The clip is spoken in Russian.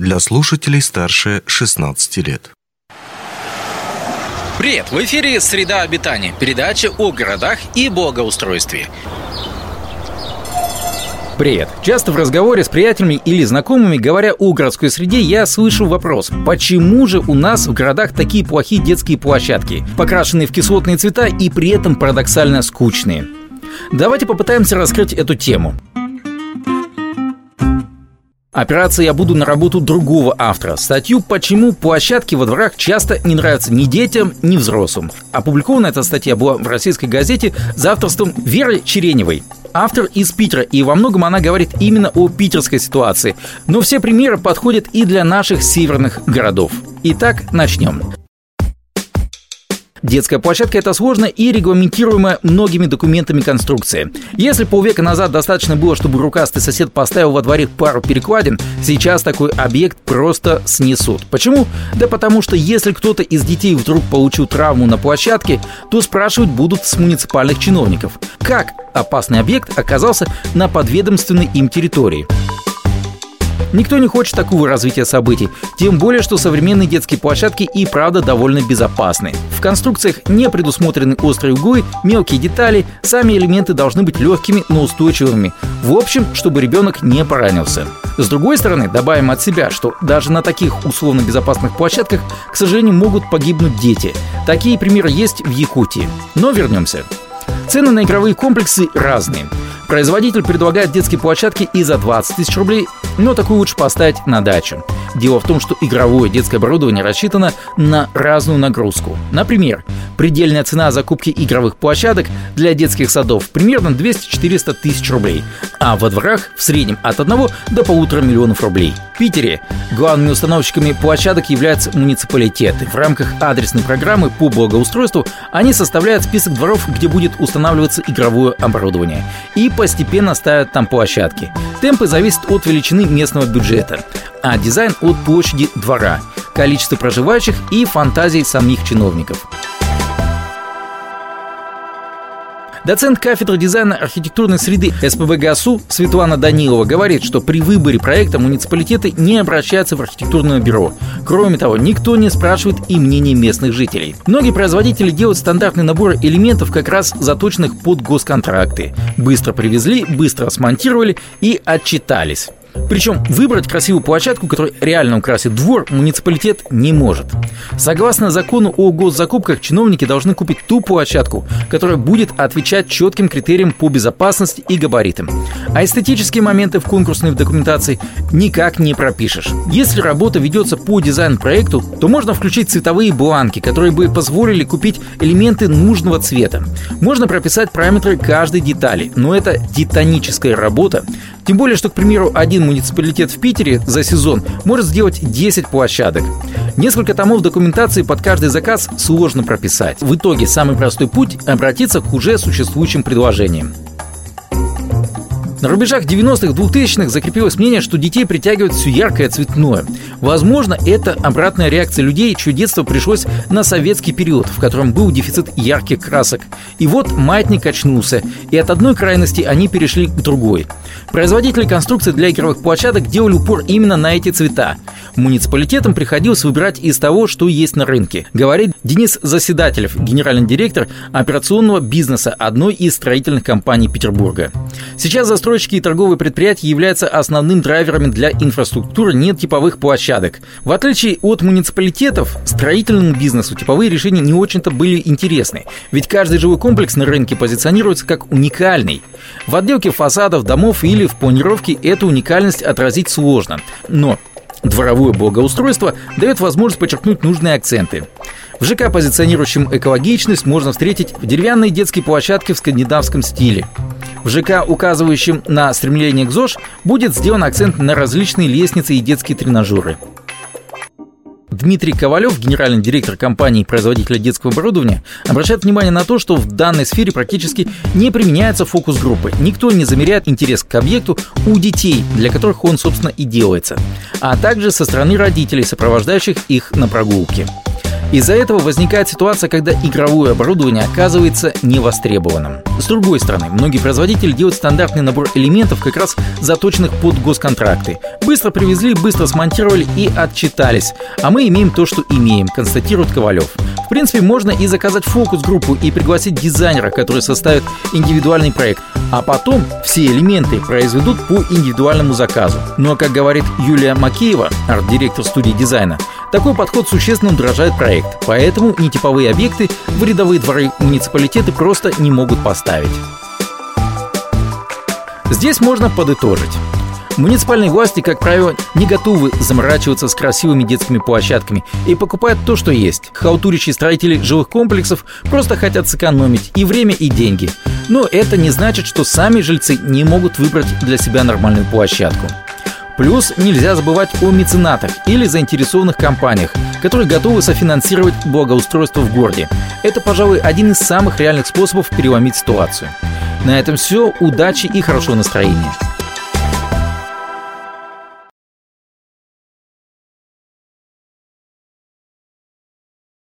для слушателей старше 16 лет. Привет! В эфире «Среда обитания» – передача о городах и благоустройстве. Привет! Часто в разговоре с приятелями или знакомыми, говоря о городской среде, я слышу вопрос, почему же у нас в городах такие плохие детские площадки, покрашенные в кислотные цвета и при этом парадоксально скучные? Давайте попытаемся раскрыть эту тему. Операция «Я буду на работу другого автора». Статью «Почему площадки во дворах часто не нравятся ни детям, ни взрослым». Опубликована эта статья была в российской газете за авторством Веры Череневой. Автор из Питера, и во многом она говорит именно о питерской ситуации. Но все примеры подходят и для наших северных городов. Итак, начнем. Детская площадка – это сложная и регламентируемая многими документами конструкция. Если полвека назад достаточно было, чтобы рукастый сосед поставил во дворе пару перекладин, сейчас такой объект просто снесут. Почему? Да потому что если кто-то из детей вдруг получил травму на площадке, то спрашивать будут с муниципальных чиновников. Как опасный объект оказался на подведомственной им территории? Никто не хочет такого развития событий, тем более, что современные детские площадки и правда довольно безопасны. В конструкциях не предусмотрены острые углы, мелкие детали, сами элементы должны быть легкими, но устойчивыми. В общем, чтобы ребенок не поранился. С другой стороны, добавим от себя, что даже на таких условно безопасных площадках, к сожалению, могут погибнуть дети. Такие примеры есть в Якутии. Но вернемся. Цены на игровые комплексы разные. Производитель предлагает детские площадки и за 20 тысяч рублей, но такую лучше поставить на дачу. Дело в том, что игровое детское оборудование рассчитано на разную нагрузку. Например, предельная цена закупки игровых площадок для детских садов примерно 200-400 тысяч рублей, а во дворах в среднем от 1 до полутора миллионов рублей. В Питере главными установщиками площадок являются муниципалитеты. В рамках адресной программы по благоустройству они составляют список дворов, где будет устанавливаться игровое оборудование. И постепенно ставят там площадки. Темпы зависят от величины местного бюджета, а дизайн от площади двора, количества проживающих и фантазий самих чиновников. Доцент кафедры дизайна архитектурной среды СПБ ГАСУ Светлана Данилова говорит, что при выборе проекта муниципалитеты не обращаются в архитектурное бюро. Кроме того, никто не спрашивает и мнений местных жителей. Многие производители делают стандартный набор элементов, как раз заточенных под госконтракты. Быстро привезли, быстро смонтировали и отчитались. Причем выбрать красивую площадку, которая реально украсит двор, муниципалитет не может. Согласно закону о госзакупках, чиновники должны купить ту площадку, которая будет отвечать четким критериям по безопасности и габаритам. А эстетические моменты в конкурсной документации никак не пропишешь. Если работа ведется по дизайн-проекту, то можно включить цветовые бланки, которые бы позволили купить элементы нужного цвета. Можно прописать параметры каждой детали, но это титаническая работа, тем более, что, к примеру, один муниципалитет в Питере за сезон может сделать 10 площадок. Несколько томов документации под каждый заказ сложно прописать. В итоге самый простой путь – обратиться к уже существующим предложениям. На рубежах 90-х, 2000-х закрепилось мнение, что детей притягивает все яркое цветное. Возможно, это обратная реакция людей, чье детство пришлось на советский период, в котором был дефицит ярких красок. И вот маятник очнулся, и от одной крайности они перешли к другой. Производители конструкций для игровых площадок делали упор именно на эти цвета. Муниципалитетам приходилось выбирать из того, что есть на рынке, говорит Денис Заседателев, генеральный директор операционного бизнеса одной из строительных компаний Петербурга. Сейчас застройщики и торговые предприятия являются основным драйверами для инфраструктуры нетиповых площадок. В отличие от муниципалитетов, строительному бизнесу типовые решения не очень-то были интересны, ведь каждый жилой комплекс на рынке позиционируется как уникальный. В отделке фасадов, домов или в планировке эту уникальность отразить сложно. Но Дворовое благоустройство дает возможность подчеркнуть нужные акценты. В ЖК, позиционирующем экологичность, можно встретить в деревянной детской площадке в скандинавском стиле. В ЖК, указывающем на стремление к ЗОЖ, будет сделан акцент на различные лестницы и детские тренажеры. Дмитрий Ковалев, генеральный директор компании производителя детского оборудования, обращает внимание на то, что в данной сфере практически не применяется фокус группы. Никто не замеряет интерес к объекту у детей, для которых он, собственно, и делается, а также со стороны родителей, сопровождающих их на прогулке. Из-за этого возникает ситуация, когда игровое оборудование оказывается невостребованным. С другой стороны, многие производители делают стандартный набор элементов, как раз заточенных под госконтракты. Быстро привезли, быстро смонтировали и отчитались. А мы имеем то, что имеем, констатирует Ковалев. В принципе, можно и заказать фокус-группу и пригласить дизайнера, который составит индивидуальный проект. А потом все элементы произведут по индивидуальному заказу. Но, как говорит Юлия Макеева, арт-директор студии дизайна, такой подход существенно удорожает проект, поэтому нетиповые объекты в рядовые дворы муниципалитеты просто не могут поставить. Здесь можно подытожить. Муниципальные власти, как правило, не готовы заморачиваться с красивыми детскими площадками и покупают то, что есть. Халтурящие строители жилых комплексов просто хотят сэкономить и время, и деньги. Но это не значит, что сами жильцы не могут выбрать для себя нормальную площадку. Плюс нельзя забывать о меценатах или заинтересованных компаниях, которые готовы софинансировать благоустройство в городе. Это, пожалуй, один из самых реальных способов переломить ситуацию. На этом все. Удачи и хорошего настроения.